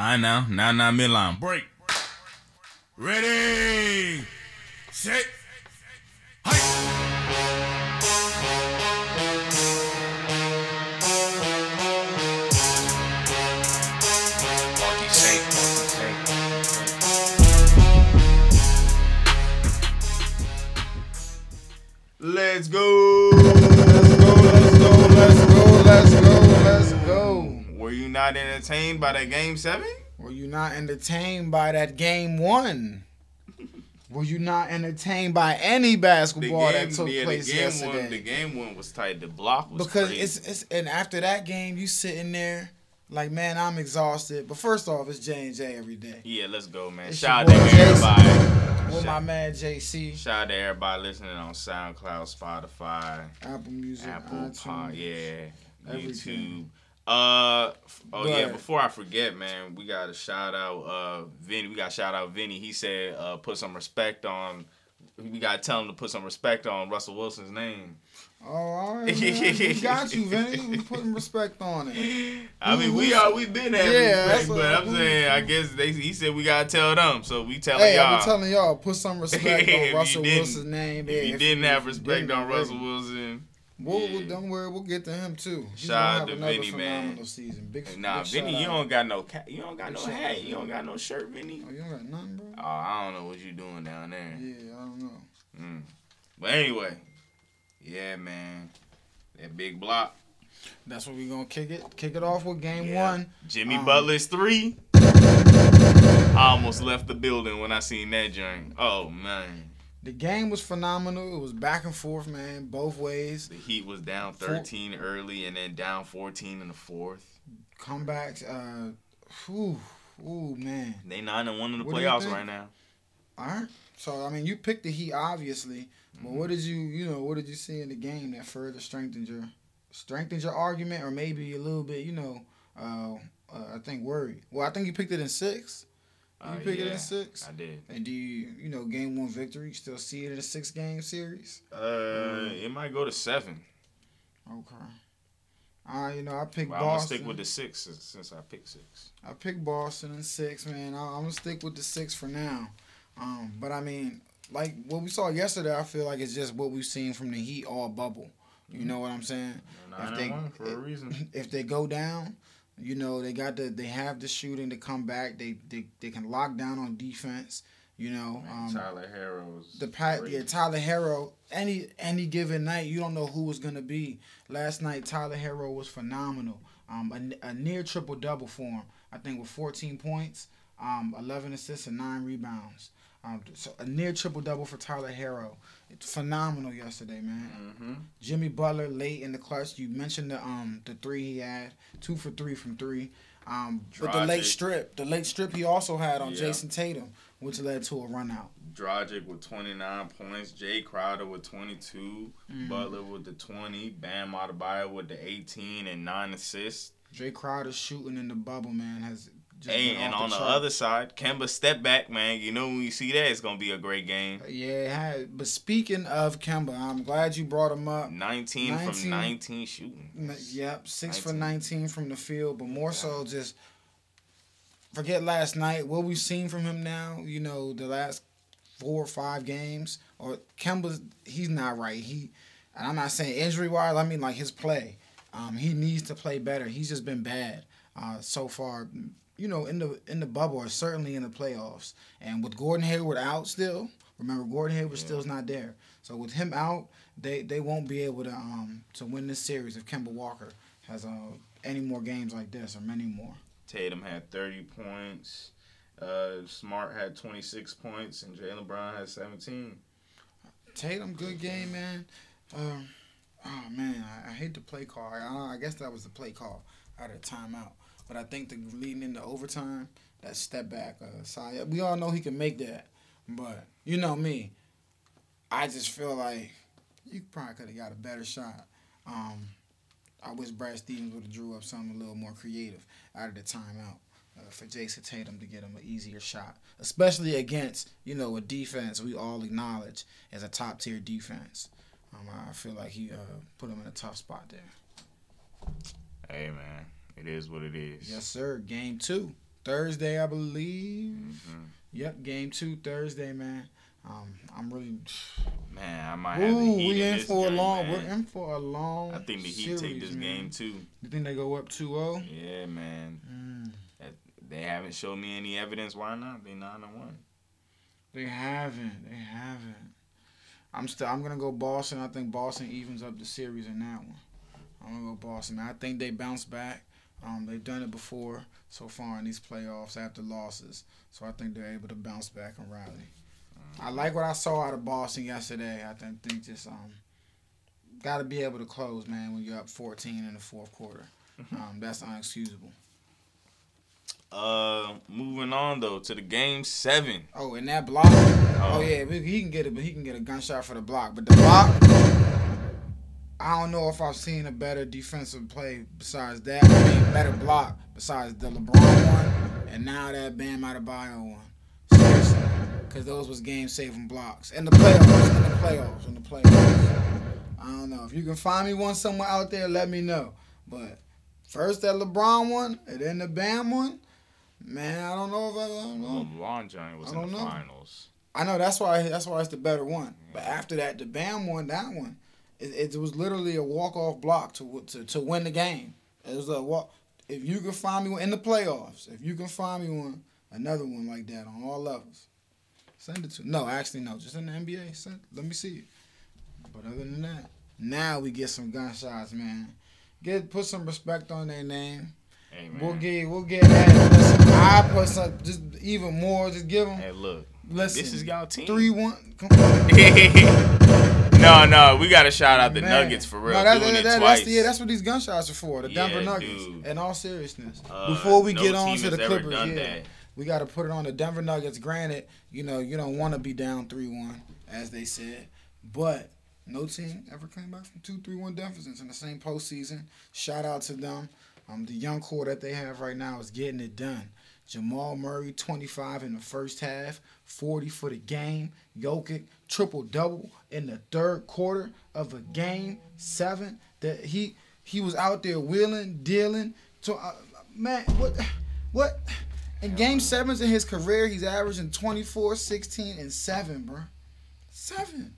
I know. Now, now, midline. Break. Ready. Set. Saint. Let's go. You not entertained by that game seven? Were you not entertained by that game one? Were you not entertained by any basketball that took yeah, place the game yesterday? one, the game one was tight. The block was because crazy. it's it's and after that game, you sitting there like, man, I'm exhausted. But first off, it's J and J every day. yeah, let's go, man. It's Shout out to everybody. With my man JC, shout out to everybody listening on SoundCloud, Spotify, Apple Music, Apple. Pod, yeah, YouTube. Uh, oh yeah. Before I forget, man, we got to shout out uh Vinny. We got to shout out Vinny. He said uh put some respect on. We got to tell him to put some respect on Russell Wilson's name. Oh, all right, man. we got you, Vinny. We putting respect on it. I mean, we Who's- are We've been having Yeah, respect, but what- I'm who- saying I guess they he said we gotta tell them, so we telling Hey, y'all. I've been telling y'all, put some respect on Russell Wilson's name. if you didn't have if respect didn't on. Russell Wilson, We'll, Yeah. don't worry, we'll get to him too. He's Shout out to Vinny, man. phenomenal season. Big, nah, big Vinny, you don't got no ca- you don't got Big no hat, out. you don't got no shirt, Vinny. Oh, you don't got nothing, bro. Oh, I don't know what you doing down there. Yeah, I don't know. Mm. But anyway, yeah, man, that big block. That's what we're gonna kick it. Kick it off with game Yeah. one. Jimmy Um, Butler's three. I almost left the building when I seen that joint. Oh man, The game was phenomenal. It was back and forth, man, both ways. the Heat was down Four- 13 early and then down 14 in the fourth. Comebacks. Uh, whew, ooh, man. They nine and one in the What playoffs right now. All right. So I mean, you picked the Heat, obviously. But what did you, you know, what did you see in the game that further strengthened your, strengthened your argument, or maybe a little bit, you know, uh, uh, I think worried. Well, I think you picked it in six. You Uh, pick it in six. I did. And do you, you know, game one victory? Still see it in a six game series? Uh, it might go to seven. Okay. Uh, you know, I picked Well, I'm gonna stick with the six since, since I picked six. I picked Boston in six, man. I, I'm gonna stick with the six for now. Um, but I mean, like what we saw yesterday, I feel like it's just what we've seen from the Heat all bubble. You know what I'm saying? Nine they- and one for a reason. If they go down, you know they got the they have the shooting to come back. They they, they can lock down on defense. You know, um, Tyler Herro's the great. yeah Tyler Herro any any given night you don't know who was gonna be. Last night Tyler Herro was phenomenal. Um, a, a near triple double for him. I think with 14 points, um, 11 assists and nine rebounds. Um, so a near triple double for Tyler Herro. It's phenomenal yesterday, man. Mhm. Jimmy Butler late in the clutch. You mentioned the um the three he had, two for three from three. Um, but the late strip, the late strip he also had on Yeah. Jayson Tatum, which led to a run out. Dragic with 29 points, Jae Crowder with 22, Mm. Butler with the 20, Bam Adebayo with the 18 and 9 assists. Jae Crowder shooting in the bubble, man, has Hey, and on the charts. other side, Kemba step back, man. You know when you see that, it's gonna be a great game. Yeah. But speaking of Kemba, I'm glad you brought him up. 19, 19. from 19 shooting. N- Yep, six for 19. 19 from the field, but more so just forget last night. What we've seen from him now, you know, the last four or five games, or Kemba's, he's not right. He, and I'm not saying injury wise. I mean like his play. Um, he needs to play better. He's just been bad uh, so far. You know, in the in the bubble, or certainly in the playoffs. And with Gordon Hayward out still, remember Gordon Hayward Yeah. still's not there. So with him out, they they won't be able to um to win this series if Kemba Walker has uh, any more games like this or many more. Tatum had 30 points. Uh, Smart had 26 points, and Jaylen Brown had 17. Tatum, good game, man. Um, oh man, I, I hate the play call. I, I guess that was the play call out of timeout. But I think the leading into overtime, that step back, uh, we all know he can make that. But you know me, I just feel like you probably could have got a better shot. Um, I wish Brad Stevens would have drew up something a little more creative out of the timeout. Uh, for Jayson Tatum to get him an easier shot, especially against you know a defense we all acknowledge as a top tier defense. Um, I feel like he uh, put him in a tough spot there. Hey, man. It is what it is. Yes, sir. Game two, Thursday, I believe. Mhm. Yep, game two Thursday, man. Um, I'm really. Man, I might have the Ooh, Heat we in in for a long. man. We're in for a long. I think the Heat series, take this man. game too. You think they go up 2-0? Yeah, man. Mm. That, they haven't showed me any evidence. Why not? They nine and one. They haven't. They haven't. I'm still. I'm gonna go Boston. I think Boston evens up the series in that one. I'm gonna go Boston. Man. I think they bounce back. Um, they've done it before so far in these playoffs after losses. So I think they're able to bounce back and rally. I like what I saw out of Boston yesterday. I think, think just um, got to be able to close, man. When you're up 14 in the fourth quarter, um, that's unexcusable. Uh, moving on though to the game seven. Oh, and that block. Oh, yeah, he can get it, but he can get a gunshot for the block. But the block, I don't know if I've seen a better defensive play besides that. I mean, better block besides the LeBron one, and now that Bam Adebayo one. Seriously, because those was game saving blocks and the playoffs. In the playoffs. In the playoffs. I don't know if you can find me one somewhere out there. Let me know. But first that LeBron one, and then the Bam one. Man, I don't know if I, I don't know. LeBron Giant was I in the know. finals. I know that's why that's why it's the better one. But after that, the Bam one, that one, it, it was literally a walk off block to, to to win the game. It was a walk. If you can find me one in the playoffs, if you can find me one, another one like that on all levels, send it to. No, actually no, just in the NBA. Send, let me see it. But other than that, now we get some gunshots, man. Get put some respect on their name. Hey. We'll get we'll get that. I put some just even more. Just give them. Hey, look. Listen, This is y'all team. Three one. Come on. no, no, we gotta shout out the Man. Nuggets for real. No, that- doing that- it that- twice. That's, yeah, that's what these gunshots are for. The Denver Yeah, Nuggets. dude. In all seriousness, Uh, before we no get on to the Clippers, yeah, that. we got to put it on the Denver Nuggets. Granted, you know you don't want to be down three one, as they said, but no team ever came back from two three one deficits in the same postseason. Shout out to them. Um, the young core that they have right now is getting it done. Jamal Murray, 25 in the first half, 40 for the game. Jokic, triple double in the third quarter of a game seven. That he he was out there wheeling, dealing. So uh, man, what what? In game sevens in his career, he's averaging 24, 16, and seven, bro. Seven.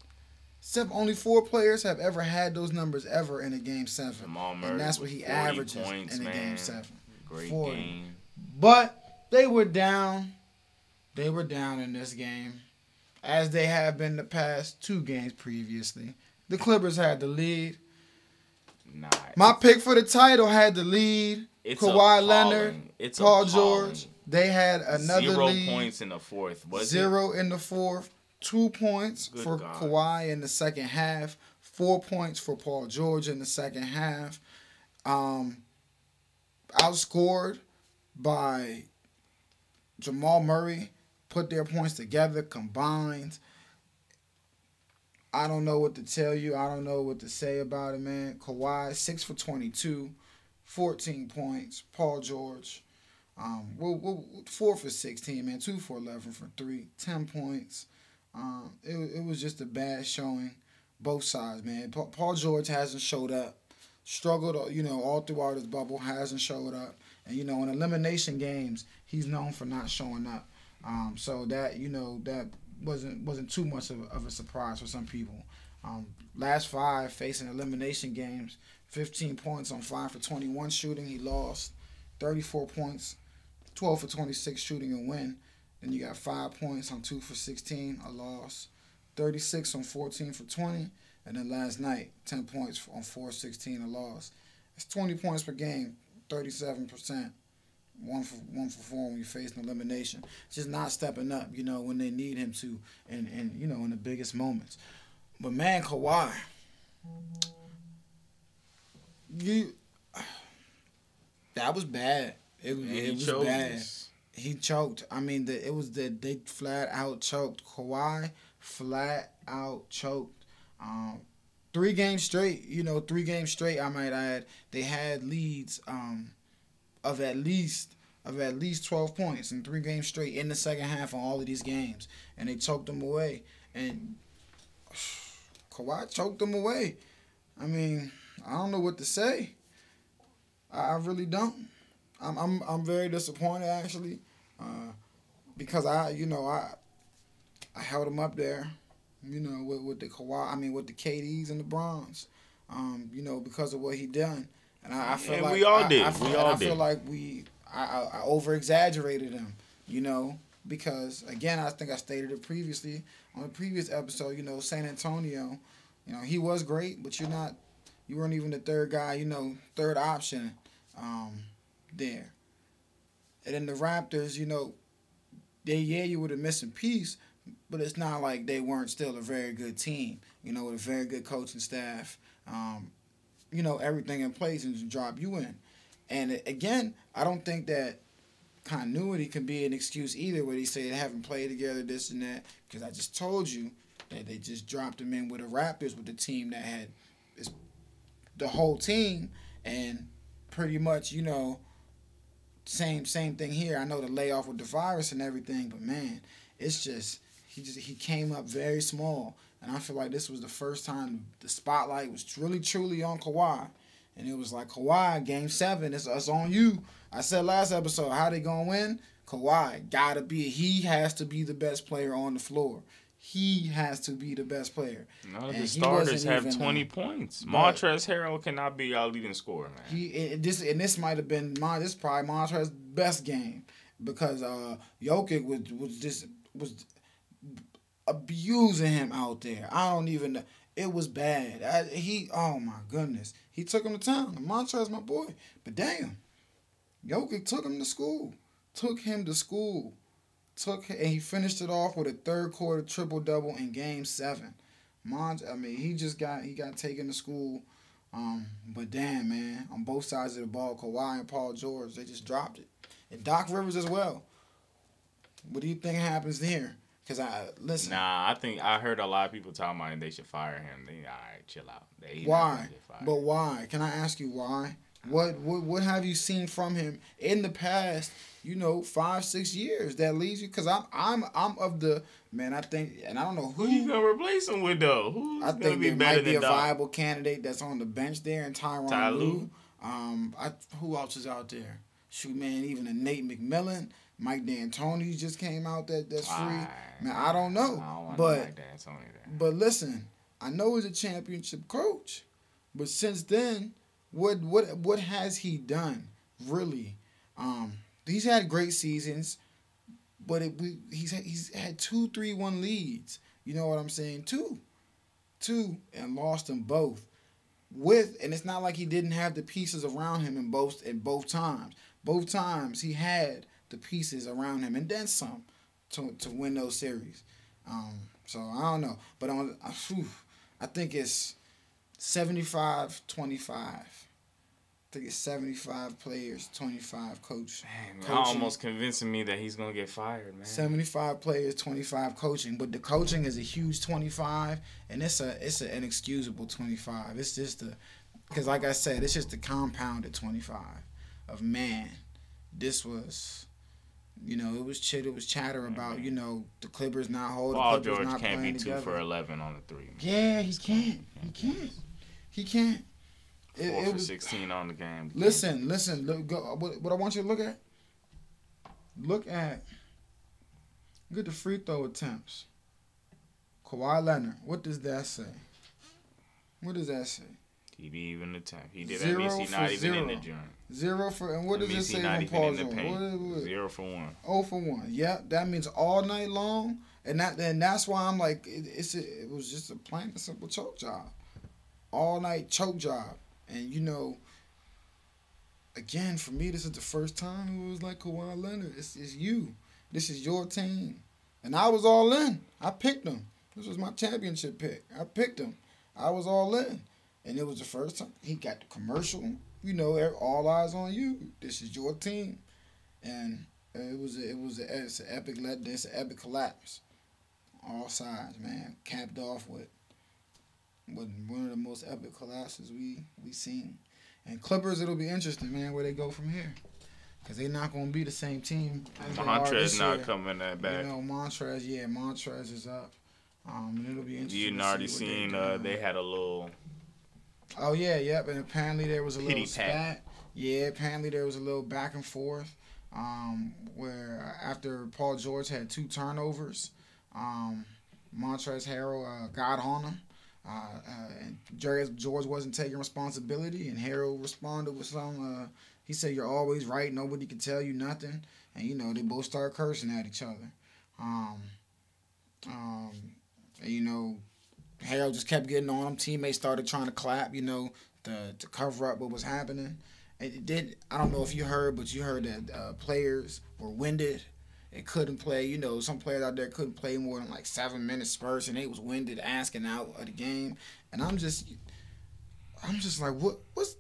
Seven. Only four players have ever had those numbers ever in a game seven. Jamal Murray. And that's what he averages points, in a man. game seven. Great 40. game. But they were down. They were down in this game, as they have been the past two games previously. The Clippers had the lead. Nah. My pick for the title had the lead. it's Kawhi. Leonard, It's Paul. George. They had another Zero lead. points in the fourth. Was it? Zero in the fourth. Two points Good for God. Kawhi in the second half. Four points for Paul George in the second half. Um, outscored by Jamal Murray. Put their points together combined. I don't know what to tell you. I don't know what to say about it, man. Kawhi, 6 for 22, 14 points. Paul George, um, well, well, 4 for 16, man. 2 for 11 for 3, 10 points. Um, it, it was just a bad showing, both sides, man. Paul George hasn't showed up. Struggled, you know, all throughout his bubble, hasn't showed up. And, you know, in elimination games, he's known for not showing up. Um, so that, you know, that wasn't wasn't too much of of a surprise for some people. Um, last five facing elimination games, 15 points on five for 21 shooting, he lost. 34 points, 12 for 26 shooting and win. Then you got five points on two for 16, a loss. 36 on 14 for 20, and then last night 10 points on 4 16, a loss. It's 20 points per game, 37 percent one for one for four when you face an elimination. Just not stepping up, you know, when they need him to, and and you know in the biggest moments. But man, Kawhi, you that was bad. It, And it was chose bad. He choked. I mean, the, it was the they flat out choked. Kawhi flat out choked. Um, three games straight. You know, three games straight. I might add. They had leads. Um, of at least of at least 12 points in three games straight in the second half on all of these games, and they choked them away. And Kawhi choked them away. I mean, I don't know what to say. I, I really don't. I'm I'm I'm very disappointed actually, uh, because I you know I I held him up there, you know with with the Kawhi I mean with the KDs and the Bronze, um, you know because of what he done, and I, I feel And like we all I, did. I feel, We all I feel did. like we I, I, I over exaggerated him, you know because again I think I stated it previously on the previous episode, you know San Antonio, you know he was great, but you're not you weren't even the third guy, you know third option um, there. And then the Raptors, you know, they yeah you were the missing piece, but it's not like they weren't still a very good team. You know, with a very good coaching staff, um, you know everything in place and drop you in. And again, I don't think that continuity can be an excuse either. Where they say they haven't played together, this and that, because I just told you that they just dropped them in with the Raptors with the team that had the whole team and pretty much you know same same thing here. I know the layoff with the virus and everything, but man, it's just he just he came up very small, and I feel like this was the first time the spotlight was really truly on Kawhi, and it was like Kawhi game seven, it's us on you. I said last episode, how they gonna win? Kawhi gotta be he has to be the best player on the floor. He has to be the best player. None of And the starters have 20 uh, points. Montrezl Harrell cannot be our leading scorer, man. He it, this and this might have been my this is probably Montrezl's best game because uh Jokic was was just was abusing him out there. I don't even know. It was bad. I, he oh my goodness. He took him to town. Montrezl my boy. But damn. Jokic took him to school. Took him to school. Took and he finished it off with a third quarter triple double in game seven. Mont I mean he just got he got taken to school. Um, but damn, man, on both sides of the ball, Kawhi and Paul George, they just dropped it, and Doc Rivers as well. What do you think happens there? Cause I listen. Nah, I think I heard a lot of people talking about they should fire him. They all right, chill out. They why? gonna get fired. But why? Can I ask you why? What what what have you seen from him in the past? You know, five six years that leaves you. Cause I'm I'm I'm of the man. I think, and I don't know who you gonna replace him with though? Who's I think be there might be a Doc? viable candidate that's on the bench there, and Tyronn Ty Lue. Lue? Um, I, who else is out there? Shoot, man, even a Nate McMillan, Mike D'Antoni just came out that that's free. Man, I don't know, I don't but no like that. It's only that. but listen, I know he's a championship coach, but since then, what what what has he done really? Um, he's had great seasons, but it, we, he's he's had two three one leads. You know what I'm saying? Two, two, and lost them both. With and it's not like he didn't have the pieces around him in both in both times. Both times he had the pieces around him and then some to to win those series. Um, so I don't know, but on uh, phew, I think it's 75-25. I think it's 75 players, 25 coach. Man, coaching. almost convincing me that he's gonna get fired, man. 75 players, 25 coaching, but the coaching is a huge 25 and it's a it's an inexcusable 25. It's just a cuz like I said, it's just a compounded 25 of man. This was you know, it was chit, it was chatter about, mm-hmm. you know, the Clippers not holding Paul Clippers George not can't be two together. for eleven on the three. man. Yeah, he can't. He mm-hmm. can't. He can't. It, Four it for was, sixteen on the game. listen, listen. Look, go, what, what I want you to look at. Look at. Look at the free throw attempts. Kawhi Leonard. What does that say? What does that say? He be even attempt. He did Zero that means he not even in the joint. Zero for and what That does it say not on even Paul in the George? paint. What, what? Zero for one. Oh for one. Yeah, that means all night long, and that and that's why I'm like it, it's a, it was just a plain and simple choke job, all night choke job, and you know. Again, for me, this is the first time it was like Kawhi Leonard. It's, it's you. This is your team, and I was all in. I picked him. This was my championship pick. I picked him. I was all in, and it was the first time he got the commercial. You know, all eyes on you. This is your team, and it was a, it was a, it's an epic let it's an epic collapse. All sides, man, capped off with with one of the most epic collapses we we seen. And Clippers, it'll be interesting, man, where they go from here, because they're not gonna be the same team. as Montrez this not year. coming that back. You know, Montrez, yeah, Montrez is up. Um, and it'll be interesting. You already see seen uh, they had a little Oh yeah, yep. And apparently there was a Pity little pat. spat. Yeah, apparently there was a little back and forth um, where after Paul George had two turnovers, um, Montrezl Harrell uh, got on him. Uh, uh, and George, George wasn't taking responsibility, and Harrell responded with some. Uh, he said, "You're always right. Nobody can tell you nothing." And you know they both started cursing at each other. Um, um, and, you know, Harrell just kept getting on him. Teammates started trying to clap. You know, to to cover up what was happening. It did. I don't know if you heard, but you heard that uh, players were winded and couldn't play. You know, some players out there couldn't play more than like seven minutes spurts, and they was winded, asking out of the game. And I'm just, I'm just like, what, what's,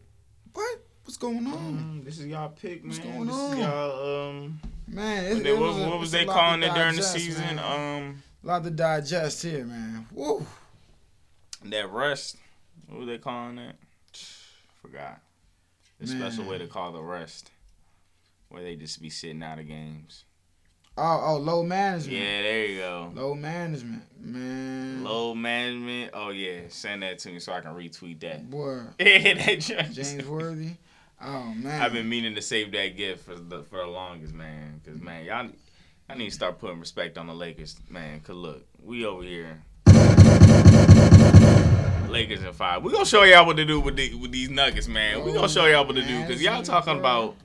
what, what's going on? Mm, this is y'all pick, man. What's going this on? Is y'all um. Man, it, What, they, it what, was what was they calling it during the season? man. Um, a lot to digest here, man. Woo. That rest. What were they calling it? Forgot. The special way to call the rest, where they just be sitting out of games. Oh, oh, low management. Yeah, there you go. Low management, man. Low management. Oh yeah, send that to me so I can retweet that. Boy, that James Worthy. Oh man. I've been meaning to save that gift for the for the longest, man. Cause man, y'all, I need to start putting respect on the Lakers, man. Cause look, we over here, Lakers in five. We gonna show y'all what to do with the, with these Nuggets, man. We're gonna show y'all what to do, cause y'all oh, talking about.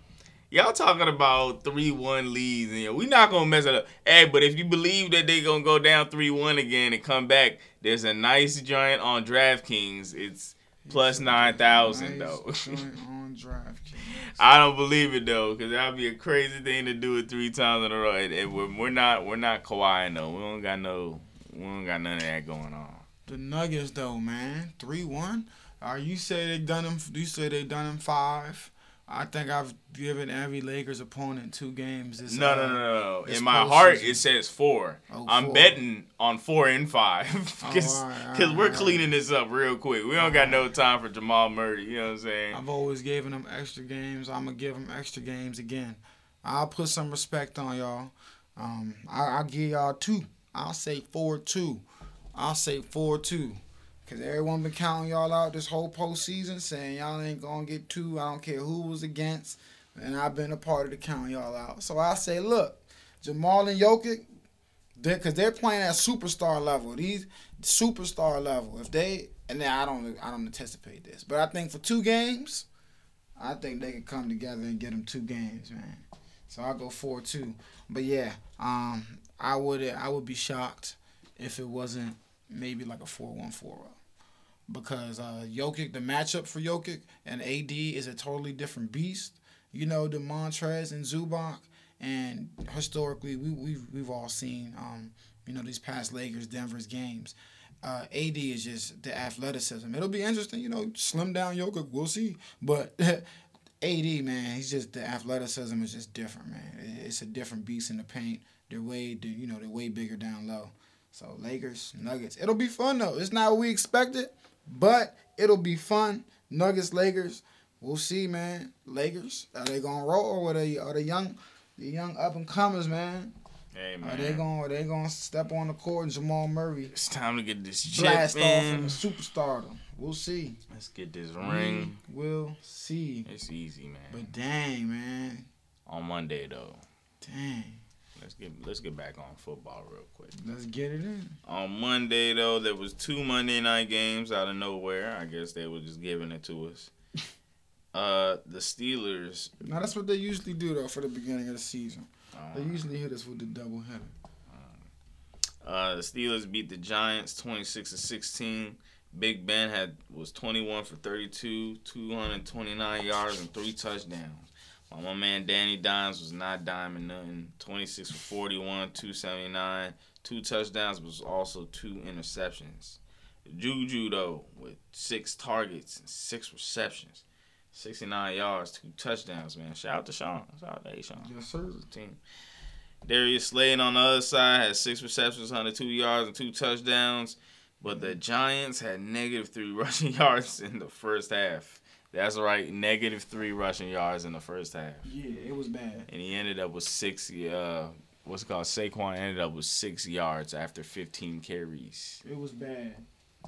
Y'all talking about three one leads, and yo, we not gonna mess it up. Hey, but if you believe that they gonna go down three one again and come back, there's a nice joint on DraftKings. It's plus nine thousand Nice though. joint on DraftKings. I don't believe it though, because that'd be a crazy thing to do it three times in a row. And, and we're, we're not we're not Kawhi no. We don't got no we don't got none of that going on. The Nuggets, though, man, three one. Uh, you say they done them. You say they done them five. I think I've given every Lakers opponent two games. This, No, uh, no, no, no. In my heart, it says four. Oh, I'm four. betting on four and five because Oh, right, right, we're right. cleaning this up real quick. We don't got no time for Jamal Murray. You know what I'm saying? I've always given them extra games. I'm gonna give them extra games again. I'll put some respect on y'all. Um, I, I'll give y'all two. I'll say four two. I'll say four two. Cause everyone been counting y'all out this whole postseason, saying y'all ain't gonna get two. I don't care who was against, and I've been a part of the count y'all out. So I say, look, Jamal and Jokic, they cause they're playing at superstar level. These superstar level. If they and then I don't I don't anticipate this, but I think for two games, I think they can come together and get them two games, man. So I'll go four two. But yeah, um, I would I would be shocked if it wasn't maybe like a four one four up. Because uh Jokic, the matchup for Jokic and AD is a totally different beast. You know, the Montrez and Zubac. And historically we we've we've all seen um, you know, these past Lakers, Denver's games. Uh, AD is just the athleticism. It'll be interesting, you know, slim down Jokic, we'll see. But AD, man, he's just the athleticism is just different, man. It's a different beast in the paint. They're way, they're, you know, they're way bigger down low. So Lakers, Nuggets, it'll be fun though. It's not what we expected, but it'll be fun. Nuggets, Lakers, we'll see, man. Lakers, are they gonna roll or are they are the young, the young up and comers, man? Hey man. Are they gonna? Are they gonna step on the court and Jamal Murray it's time to get this chip blast off in. in superstardom? We'll see. Let's get this ring. We will see. It's easy, man. But dang, man, On Monday though, dang. Let's get let's get back on football real quick. Let's get it in. On Monday though, there was two Monday night games out of nowhere. I guess they were just giving it to us. Uh, the Steelers. Now that's what they usually do though for the beginning of the season. They Uh, usually hit us with the double header. uh, the Steelers beat the Giants twenty six to sixteen. Big Ben had was twenty one for thirty two, two hundred twenty nine yards and three touchdowns. While my man Danny Dimes was not diming nothing. Twenty six for forty one, two seventy nine, two touchdowns, but was also two interceptions. Juju though with six targets and six receptions. 69 yards, two touchdowns, man. Shout out to Sean. Shout out to A. Sean Yes, sir. team. Darius Slayton on the other side had six receptions, 102 yards, and two touchdowns. But the Giants had negative three rushing yards in the first half. That's right, negative three rushing yards in the first half. Yeah, it was bad. And he ended up with six, uh, what's it called? Saquon ended up with six yards after 15 carries. It was bad.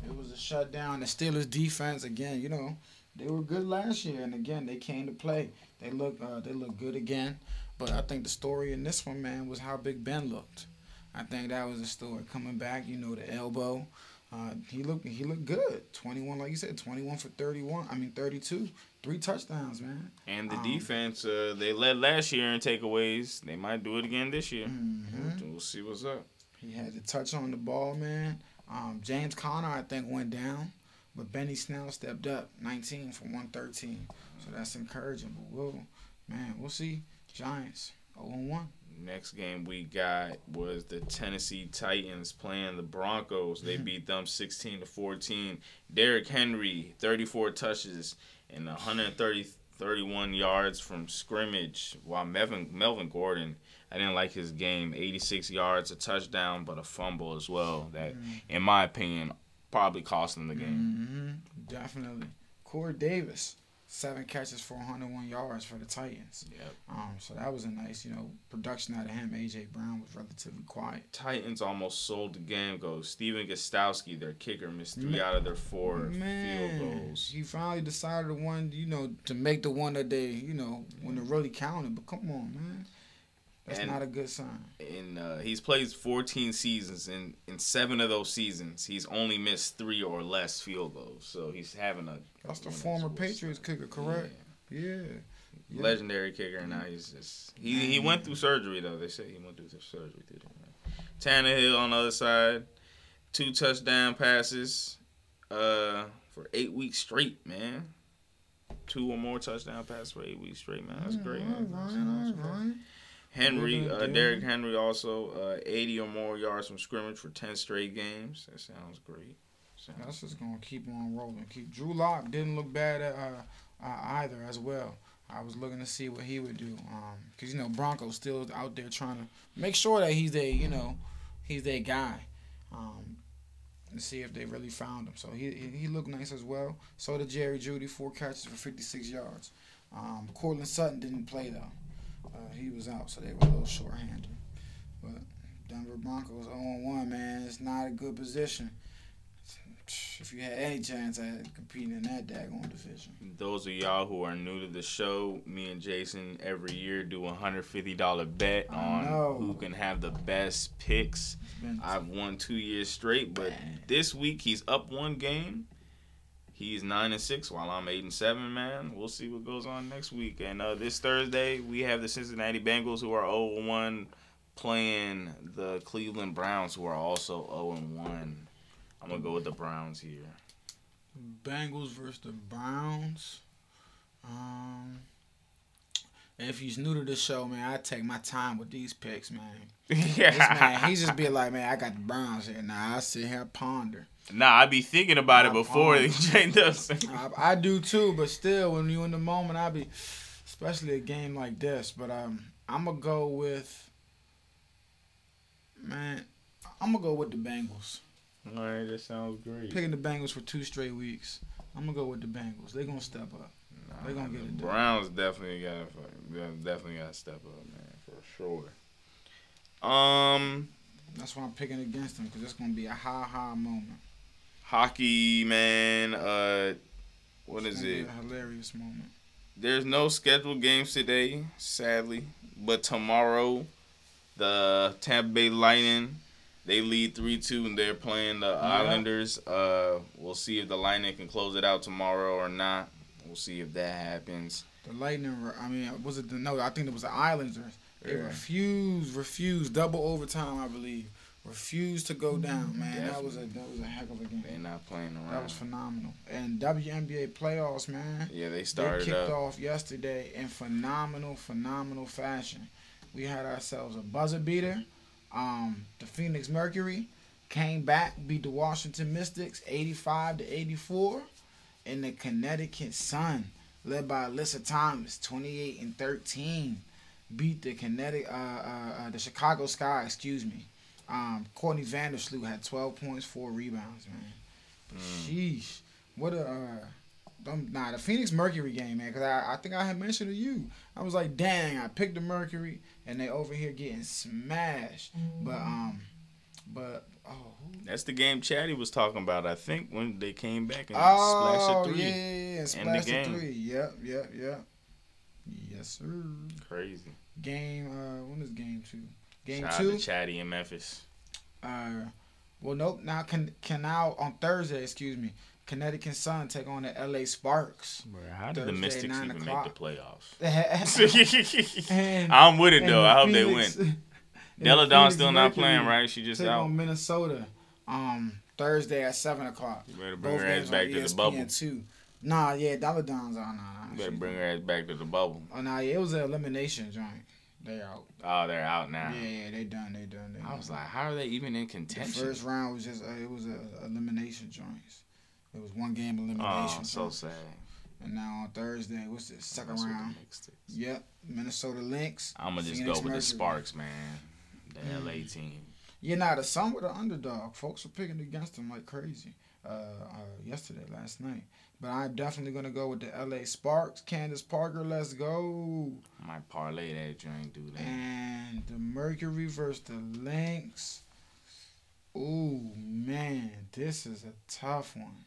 It was a shutdown. The Steelers defense again. You know, they were good last year, and again they came to play. They look uh, they look good again. But I think the story in this one, man, was how Big Ben looked. I think that was the story coming back. You know, the elbow. Uh, he looked he looked good. Twenty one, like you said, twenty one for thirty one. I mean thirty two, three touchdowns, man. And the Um, defense, uh, they led last year in takeaways. They might do it again this year. Mhm. We'll, see what's up. He had to touch on the ball, man. Um, James Conner, I think, went down, but Benny Snell stepped up, 19 for 113. So that's encouraging. But we'll, man, we'll see. Giants 0 1. Next game we got was the Tennessee Titans playing the Broncos. They beat them 16 to 14. Derrick Henry, 34 touches and 130 31 yards from scrimmage. While Melvin Melvin Gordon, I didn't like his game. 86 yards, a touchdown, but a fumble as well. That, in my opinion, probably cost them the game. Mm-hmm. Definitely. Corey Davis, seven catches for 101 yards for the Titans. Yep. Um, so that was a nice, you know, production out of him. AJ Brown was relatively quiet. Titans almost sold the game. Goes Stephen Gostkowski, their kicker, missed three Man. out of their four field goals. he finally decided the one, you know, to make the one that they, you know, when it really counted. But come on, man, that's And- not a good sign. And uh, he's played 14 seasons, and in seven of those seasons, he's only missed three or less field goals. So he's having a That's the former Patriots kicker, correct? Yeah. Yeah. legendary kicker. and Now he's just he he went through surgery though. They said he went through surgery. Through. Tannehill on the other side, two touchdown passes, uh, for eight weeks straight, man. Two or more touchdown passes for eight weeks straight, man. That's great, man. That's- that's right, great. Henry, uh. Derrick Henry also uh, 80 or more yards from scrimmage for 10 straight games. That sounds great. Sounds- That's just gonna keep on rolling. Keep Drew Lock didn't look bad at, uh, uh, either as well. I was looking to see what he would do, um, cause you know Broncos still out there trying to make sure that he's a you know he's their guy, um, and see if they really found him. So he he, he looked nice as well. So did Jerry Jeudy, four catches for 56 yards. Um, Courtland Sutton didn't play though. Uh, he was out, so they were a little short-handed. But Denver Broncos 0-1, man. It's not a good position. If you had any chance at competing in that daggone division. Those of y'all who are new to the show, me and Jason every year do a $150 bet on who can have the best picks. I've won two years straight, but Man. this week he's up one game. He's nine and six, while I'm eight and seven. Man, we'll see what goes on next week. And uh, this Thursday we have the Cincinnati Bengals, who are 0 one, playing the Cleveland Browns, who are also 0 one. I'm gonna go with the Browns here. Bengals versus the Browns. Um, if he's new to the show, man, I take my time with these picks, man. This man, he just be like, man, I got the Browns here. Now I sit here ponder. Nah, I be thinking about it before fine. Jay does. I, I do too, but still, when you in the moment, I be, especially a game like this. But um, I'm gonna go with, man, I'm gonna go with the Bengals. All right, that sounds great. Picking the Bengals for two straight weeks. I'm gonna go with the Bengals. They gonna step up. They gonna get it. Browns definitely got to definitely got to step up, man, for sure. Um, That's why I'm picking against them because it's gonna be a high, high moment. hockey, man. Uh, what It's is it? A hilarious moment. There's no scheduled games today, sadly, but tomorrow, the Tampa Bay Lightning. They lead three two, and they're playing the Islanders. Uh, we'll see if the Lightning can close it out tomorrow or not. See if that happens. The Lightning. I mean, was it the no? I think it was the Islanders. They Yeah. refused, refused double overtime. I believe refused to go down. Man, that was a that was a heck of a game. They're not playing around. That was phenomenal. And WNBA playoffs, man. yeah, they started. They kicked up. off yesterday in phenomenal, phenomenal fashion. We had ourselves a buzzer beater. Um, the Phoenix Mercury came back, beat the Washington Mystics 85 to 84. And the Connecticut Sun, led by Alyssa Thomas, 28 and 13, beat the Connecticut, uh, uh, uh, the Chicago Sky, excuse me. Um, Courtney Vandersloot had 12 points, four rebounds, man. But sheesh, what a uh, them, nah, the Phoenix Mercury game, man. Cause I, I think I had mentioned to you. I was like, dang, I picked the Mercury, and they over here getting smashed. But um, But oh, That's the game Chatty was talking about. I think when they came back and oh splashed a three. yeah, yeah, yeah, the splash the game. three. Yep, yep, yep. Yes, sir. Crazy. Game. Uh, when is game two? Game Shout out two. to Chatty in Memphis. Uh, well, nope. Now can can now on Thursday, excuse me. Connecticut Sun take on the L.A. Sparks. Bro, how did the Mystics even o'clock. make the playoffs? I'm with it though. I hope they win. And the still not Mercury playing, right? She just out. on Minnesota. Um, Thursday at seven o'clock. You better bring Both her ass back to the bubble. too. Nah, yeah, Delle Donne's on. Nah, You better bring her ass back to the bubble. Oh, nah, yeah, it was an elimination joint. They out. Oh, they're out now. Yeah, yeah, they done. They done. They I was like, how are they even in the contention? first round was just uh, it was a elimination joints. It was one game elimination. oh, so sad. And now on Thursday, what's this second round? the. Yep, Minnesota Lynx. I'm gonna just Phoenix go with the Sparks, man. The Mm. LA team. Yeah, nah, the Sun were the underdog. Folks were picking against them like crazy. Uh, uh, yesterday, last night. But I'm definitely gonna go with the LA Sparks. Candace Parker, let's go. Might parlay that joint, do that. And the Mercury versus the Lynx. Ooh man, this is a tough one.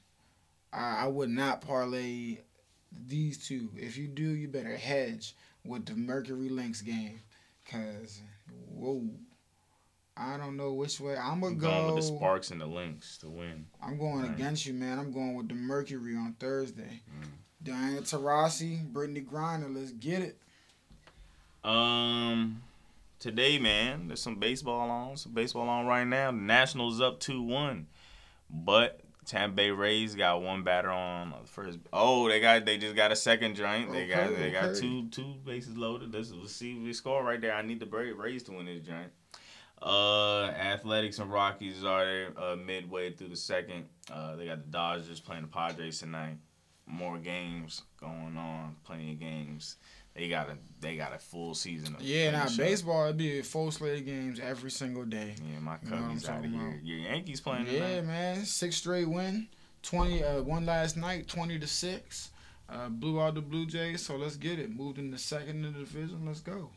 I, I would not parlay these two. If you do, you better hedge with the Mercury Lynx game, cause whoa, I don't know which way I'm gonna I'm go. going with the Sparks and the Lynx to win. I'm going Right. against you, man. I'm going with the Mercury on Thursday. Mm. Diana Taurasi, Brittney Griner, let's get it. Um, today, man, there's some baseball on. Some baseball on right now. The Nationals up two one, but Tampa Bay Rays got one batter on the first. Oh, they got they just got a second joint. They got Okay, they got two two bases loaded. Let's, let's see if we score right there. I need the Rays to win this joint. Uh, Athletics and Rockies are there uh, midway through the second. Uh, they got the Dodgers playing the Padres tonight. More games going on, plenty of games. They got a they got a full season. Of Yeah, now baseball it'd be full slate of games every single day. Yeah, my You know what I'm Cubbies out of here. Your Yankees playing Yeah, tonight. man, six straight win, twenty uh, one last night, twenty to six. Uh, blew out the Blue Jays, so let's get it. Moved in the second in the division. Let's go.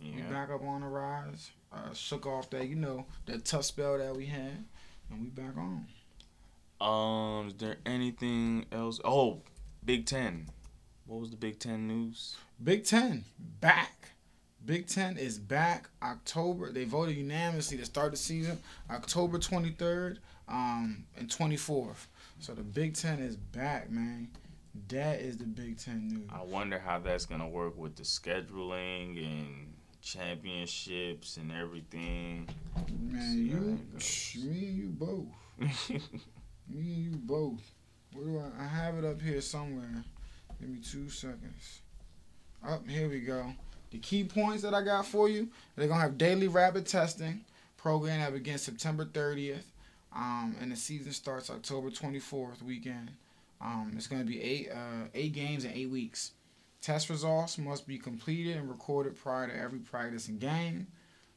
We back up on the rise. Uh, shook off that, you know, that tough spell that we had, and we back on. Um, is there anything else? Oh, Big Ten. What was the Big Ten news? Big Ten back. Big Ten is back. October. They voted unanimously to start the season. October twenty third, um, and twenty fourth. So the Big Ten is back, man. That is the Big Ten news. I wonder how that's gonna work with the scheduling and championships and everything. Man, you, that goes. shh, me and you both. Me and you both. Where do I? I have it up here somewhere. Give me two seconds. Up here we go. The key points that I got for you. They're gonna have daily rapid testing program that begins September 30th, um, and the season starts October 24th weekend. Um, it's gonna be eight uh, eight games in eight weeks. Test results must be completed and recorded prior to every practice and game.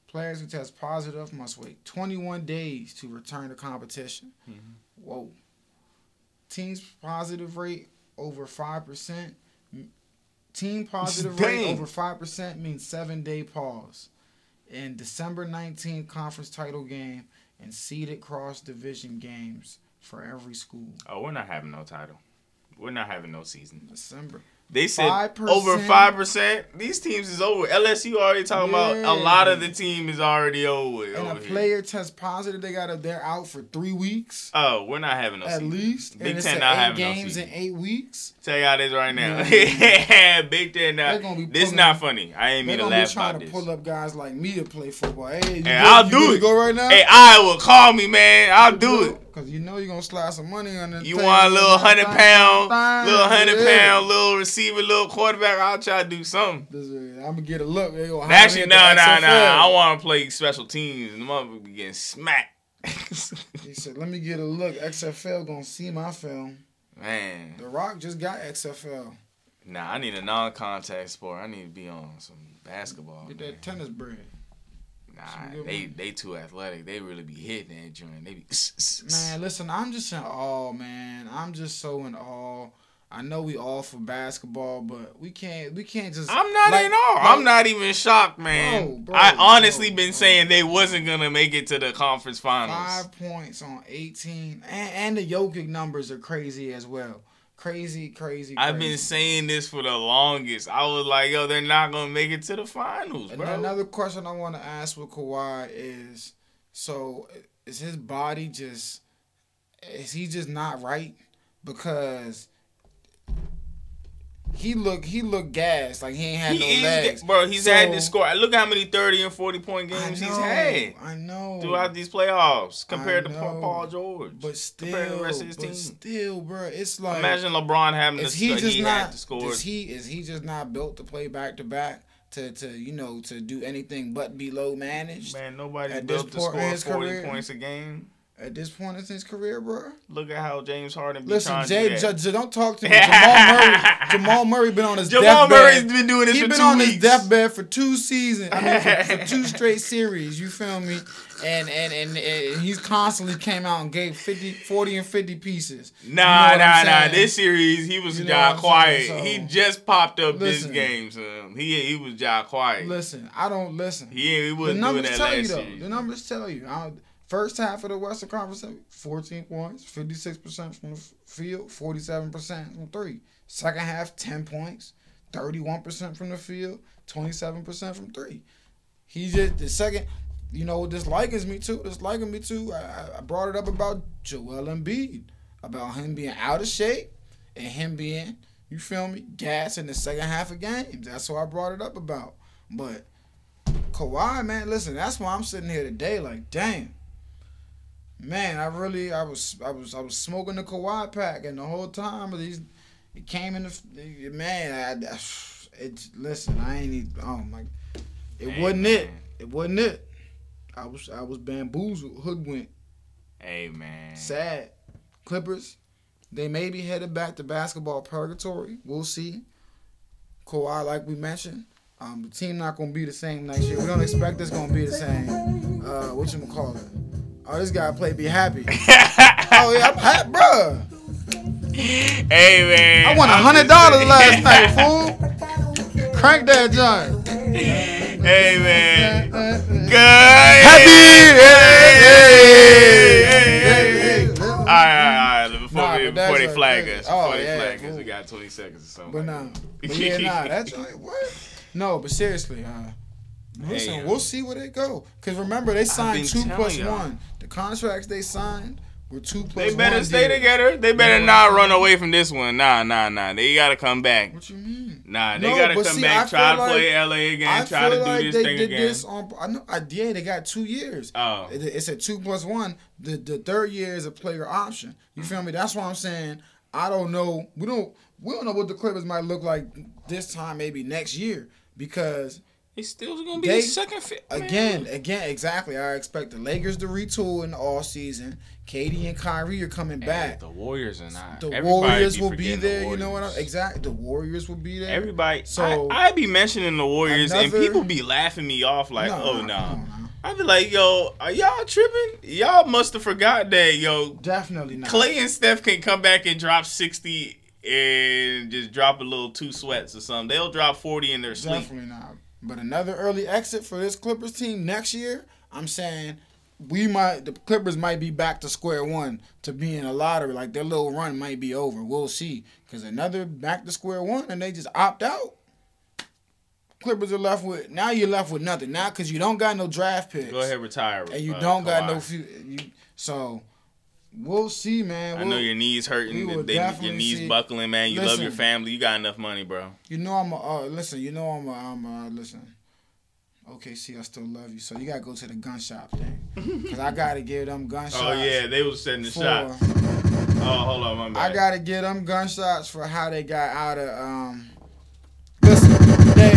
Players who test positive must wait 21 days to return to competition. Mhm. Whoa. Teams positive rate over 5%. Team positive rate over 5% means seven day pause. In December 19th conference title game and seeded cross division games for every school. oh, we're not having no title. We're not having no season. December. They said 5%. over five percent. These teams is over. LSU already talking about a lot of the team is already over. And over a here. player tests positive, they got to they're out for three weeks Oh, we're not having no at season. least. Big and Ten a not eight having games season. in eight weeks. Tell y'all this right now. Yeah. Big Ten. Not, this pulling- not funny. I ain't They're gonna be trying to pull up guys like me to play football. Hey, you Hey, good- I'll do it. Go right now. Hey, Iowa, call me, man. I'll do it. Cause you know you're gonna slide some money on the. You want a little hundred pound, pound, little hundred yeah. pound, little receiver, little quarterback? I'll try to do something. Is- I'm gonna get a look. Actually, no, no, no. I want to play special teams, and the motherfucker be getting smacked. He said, "Let me get a look. XFL gonna see my film. Man, The Rock just got XFL. nah, I need a non-contact sport. I need to be on some basketball. Get man. that tennis bread. Nah, they they too athletic. They really be hitting that joint. They be Man, listen, I'm just in awe, man. I'm just so in awe I know we all for basketball, but we can't we can't just. I'm not like- all. like- I'm not even shocked, man. Bro, bro, I honestly bro, been saying they wasn't gonna make it to the conference finals. Five points on 18, and, and the Jokic numbers are crazy as well. Crazy, crazy. crazy. I've been saying this for the longest. I was like, yo, they're not gonna make it to the finals, And bro. another question I want to ask with Kawhi is, so is his body just, is he just not right? Because he look he look gassed like he ain't had he no is, legs. bro. He's had to score. Look how many thirty and forty point games know, he's had I know. throughout these playoffs compared I to. Paul George. but compared to still, the rest of his but team. still, bro, it's like Imagine LeBron having to is he score. just he not had to score. is he is he just not built to play back to back to to you know to do anything but be low managed Man, nobody built to score forty career, points a game. At this point in his career, bro? Look at how James Harden be Listen, Jay, to do J- J- don't talk to me. Jamal Murray, Jamal Murray been on his Jamal deathbed. Murray's been doing this He for been on weeks. his deathbed for two seasons. I mean, for, for two straight series. You feel me? And, and and and he's constantly came out and gave 50, 40 and fifty pieces. You know Nah, nah, nah. This series, he was You know quiet. saying? he just popped up Listen. this game, son. He he was jaw quiet. Listen, I don't listen. He he wasn't doing numbers that tell last you though. series. The numbers tell you. I, first half of the Western Conference, fourteen points, fifty six percent from the field, forty seven percent from three. Second half, ten points, thirty one percent from the field, twenty seven percent from three. He just the second. You know, this likens me too. This liking me too. I, I- I brought it up about Joel Embiid, about him being out of shape and him being, you feel me, gas in the second half of games. That's what I brought it up about. But Kawhi, man, listen, that's why I'm sitting here today. Like, damn, man, I really, I was, I was, I was smoking the Kawhi pack, and the whole time of these, it came in the, man, I, it. Listen, I ain't, even, oh my, it Hey, wasn't it. It wasn't it. I was, I was bamboozled, hoodwinked, Hey man. sad. Clippers, they may be headed back to basketball purgatory. We'll see. Kawhi, like we mentioned, um, the team not gonna be the same next year. We don't expect it's gonna be the same. Uh, what you gonna call it? Oh, this guy play be happy. oh yeah, I'm happy, bruh. hey man. I won a hundred dollars last night, fool. Crank that joint. hey man. Good. Happy. Hey, Hey, hey, hey, All right, all right, all right. Before, Nah, we, before they flag that- us, oh, before they yeah, flag us, we got 20 seconds or something. But nah, but yeah, nah, that's like, what? No, but seriously, uh, listen, Hey, uh, we'll see where they go. Cause remember, they signed two plus y'all. one. The contracts they signed were two plus They one. better stay deals. together. They better what not run away from this one. Nah, nah, nah. They gotta come back. What you mean? Nah, they No, gotta come see, back. Try to feel play like- LA again. I try to do like this they thing did again. this on. I know. I yeah, they got two years. Oh. It- It's a two plus one. The the third year is a player option. You feel me? That's why I'm saying I don't know. We don't we don't know what the Clippers might look like this time, maybe next year, because It's still gonna be They- the second fit. again, again, exactly. I expect the Lakers to retool in the all season. KD and Kyrie are coming back. the Warriors are not. The Everybody Warriors be will be forgetting the there. You know what? I, Warriors. exactly. The Warriors will be there. Everybody. So- So I, I be mentioning the Warriors, and people be laughing me off like, No, "Oh no, no." no, no. I be like, "Yo, are y'all tripping? Y'all must have forgot that, yo, Definitely not. Clay and Steph can come back and drop sixty and just drop a little two sweats or something. They'll drop forty in their sleep. Definitely not. But another early exit for this Clippers team next year, I'm saying we might the Clippers might be back to square one to be in a lottery. Like their little run might be over. We'll see. Cause another back to square one and they just opt out. Clippers are left with now you're left with nothing. Now cause you don't got no draft picks. Go ahead, retire. And you uh, don't got no few you, so we'll see, man. I know We'll- your knees hurting. They, your knees see- buckling, man. You love your family. You got enough money, bro. You know I'm a, uh, listen. You know I'm a, I'm a, listen. Okay, see, I still love you. So you gotta go to the gun shop thing, cause I gotta give them gunshots. Oh yeah, they was setting the for, shot. Oh, hold on, my bad. I gotta give them gunshots for how they got out of. Um, listen, they.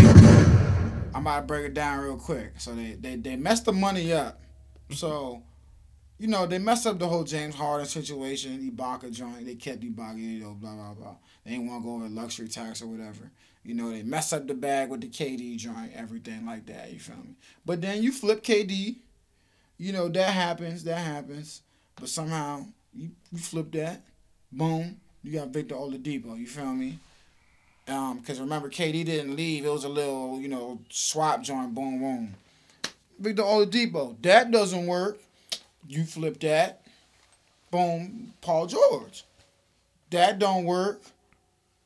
I'm about to break it down real quick. So they they they messed the money up. So. You know, they messed up the whole James Harden situation, Ibaka joint. They kept Ibaka, you know, blah, blah, blah. They didn't want to go over luxury tax or whatever. You know, they mess up the bag with the KD joint, everything like that. You feel me? But then you flip KD. You know that happens. That happens. But somehow you, you flip that. Boom. You got Victor Oladipo. You feel me? Um, because remember, KD didn't leave. It was a little, you know, swap joint. Boom, boom. Victor Oladipo. That doesn't work. You flip that. Boom. Paul George. That don't work.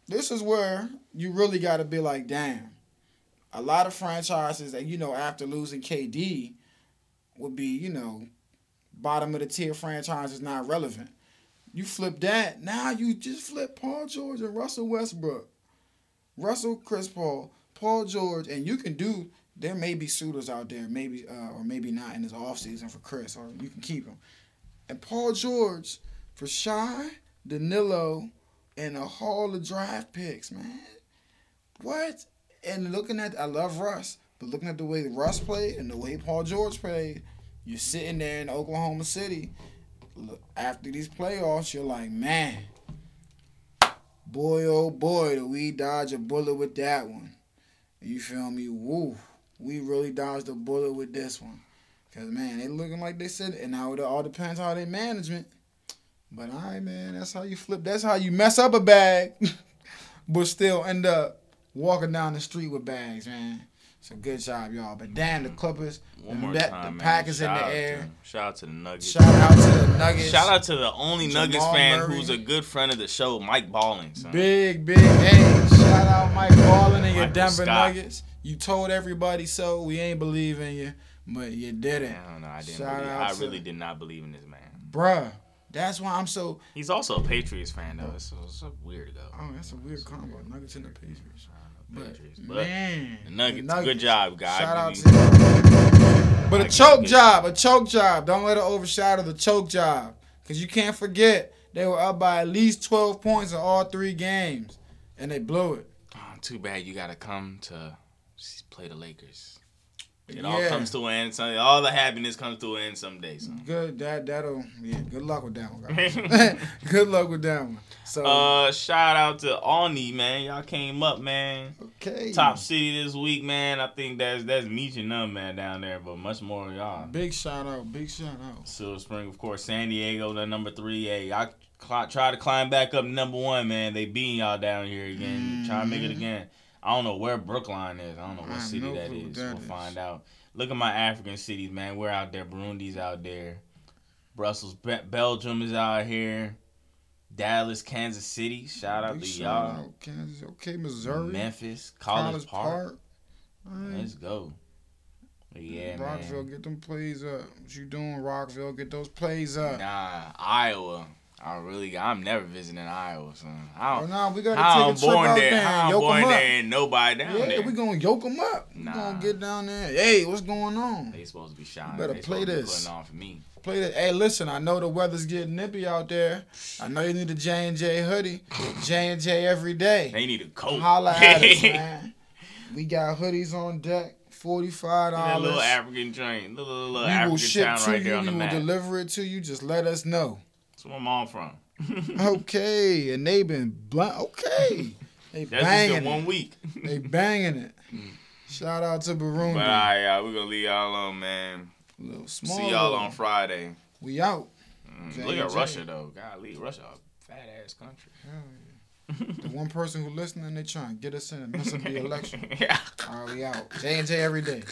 This is where you really got to be like, damn. A lot of franchises that you know after losing KD would be, you know, bottom of the tier franchise is not relevant. You flip that, now you just flip Paul George and Russell Westbrook. Russell, Chris Paul, Paul George, and you can do. There may be suitors out there, maybe uh, or maybe not in this offseason for Chris, or you can keep him. And Paul George for Shai, Danilo, and a haul of draft picks, man. What? And looking at, I love Russ, but looking at the way Russ played and the way Paul George played, you're sitting there in Oklahoma City. After these playoffs, you're like, man, boy, oh boy, do we dodge a bullet with that one. You feel me? Woo. We really dodged a bullet with this one. Because, man, they looking like they said, and now it all depends how they management. But, all right, man, that's how you flip. That's how you mess up a bag, but still end up walking down the street with bags, man. So good job, y'all. But damn, the mm-hmm. Clippers, One the, more bet- time, the man. Packers in the air. To, shout out to the Nuggets. Shout out to the Nuggets. Shout out to the only Jamal Nuggets fan Murray. who's a good friend of the show, Mike Balling. Son. Big, big, hey, shout out Mike Ballin and your Michael Denver Scott. Nuggets. You told everybody so. We ain't believe in you, but you did it. I don't know. I didn't. Shout Believe, I really did not believe in this man. Bruh, that's why I'm so. He's also a Patriots fan though. It's, it's a weird though. Oh, that's a weird combo. Nuggets and the Patriots. But, Patriots. But man, the Nuggets, good job, guys. Shout out to. But a choke job, a choke job. Don't let it overshadow the choke job. Because you can't forget, they were up by at least 12 points in all three games. And they blew it. Oh, too bad you got to come to play the Lakers. It all comes to an end. Someday. All the happiness comes to an end someday. Son. Good, that, that'll, yeah, good luck with that one, guys. good luck with that one. So, Uh, shout out to Alney, man. Y'all came up, man. okay. Top city this week, man. I think that's that's Meech and them, man, down there, but much more of y'all. Big shout out, big shout out. Silver Spring, of course. San Diego, the number three. Hey, I cl- try to climb back up number one, man. They beating y'all down here again. Try to make it Mhm. again. I don't know where Brookline is. I don't know what have city no that is. that we'll is. find out. Look at my African cities, man. We're out there. Burundi's out there. Brussels, Be- Belgium is out here. Dallas, Kansas City. Shout out Big to y'all. out, Kansas. Okay, Missouri. Memphis, College, Park. All right. Let's go. But yeah, Rockville, man. get them plays up. What you doing, Rockville? Get those plays up. Nah, Iowa. I really, I'm never visiting Iowa, son. I Oh, nah, we gotta how I'm a trip born out there, there how and I'm yoke born there, ain't nobody down yeah, there. we gonna yoke them up. We Nah. gonna get down there. Hey, what's going on? They supposed to be shining. better they play this. be on for me. Play this. Hey, listen, I know the weather's getting nippy out there. I know you need a J and J hoodie. J and J every day. They need a coat. Holla at us, man. We got hoodies on deck. Forty-five that little. African train, little, little, little We will ship town to right there you. on We the will map. deliver it to you. Just let us know. That's where I'm all from. Okay, and they been blunt. Okay, they That's just banging in one week. They banging it. Shout out to Burundi. But all right, y'all, we're gonna leave y'all alone, man. A Little small. See y'all on Friday. We out. Mm, J Look at J. Russia though. Golly, Russia, a fat ass country. The one person who listening, they trying to get us in and mess up the election. yeah. All right, we out. J and J every day.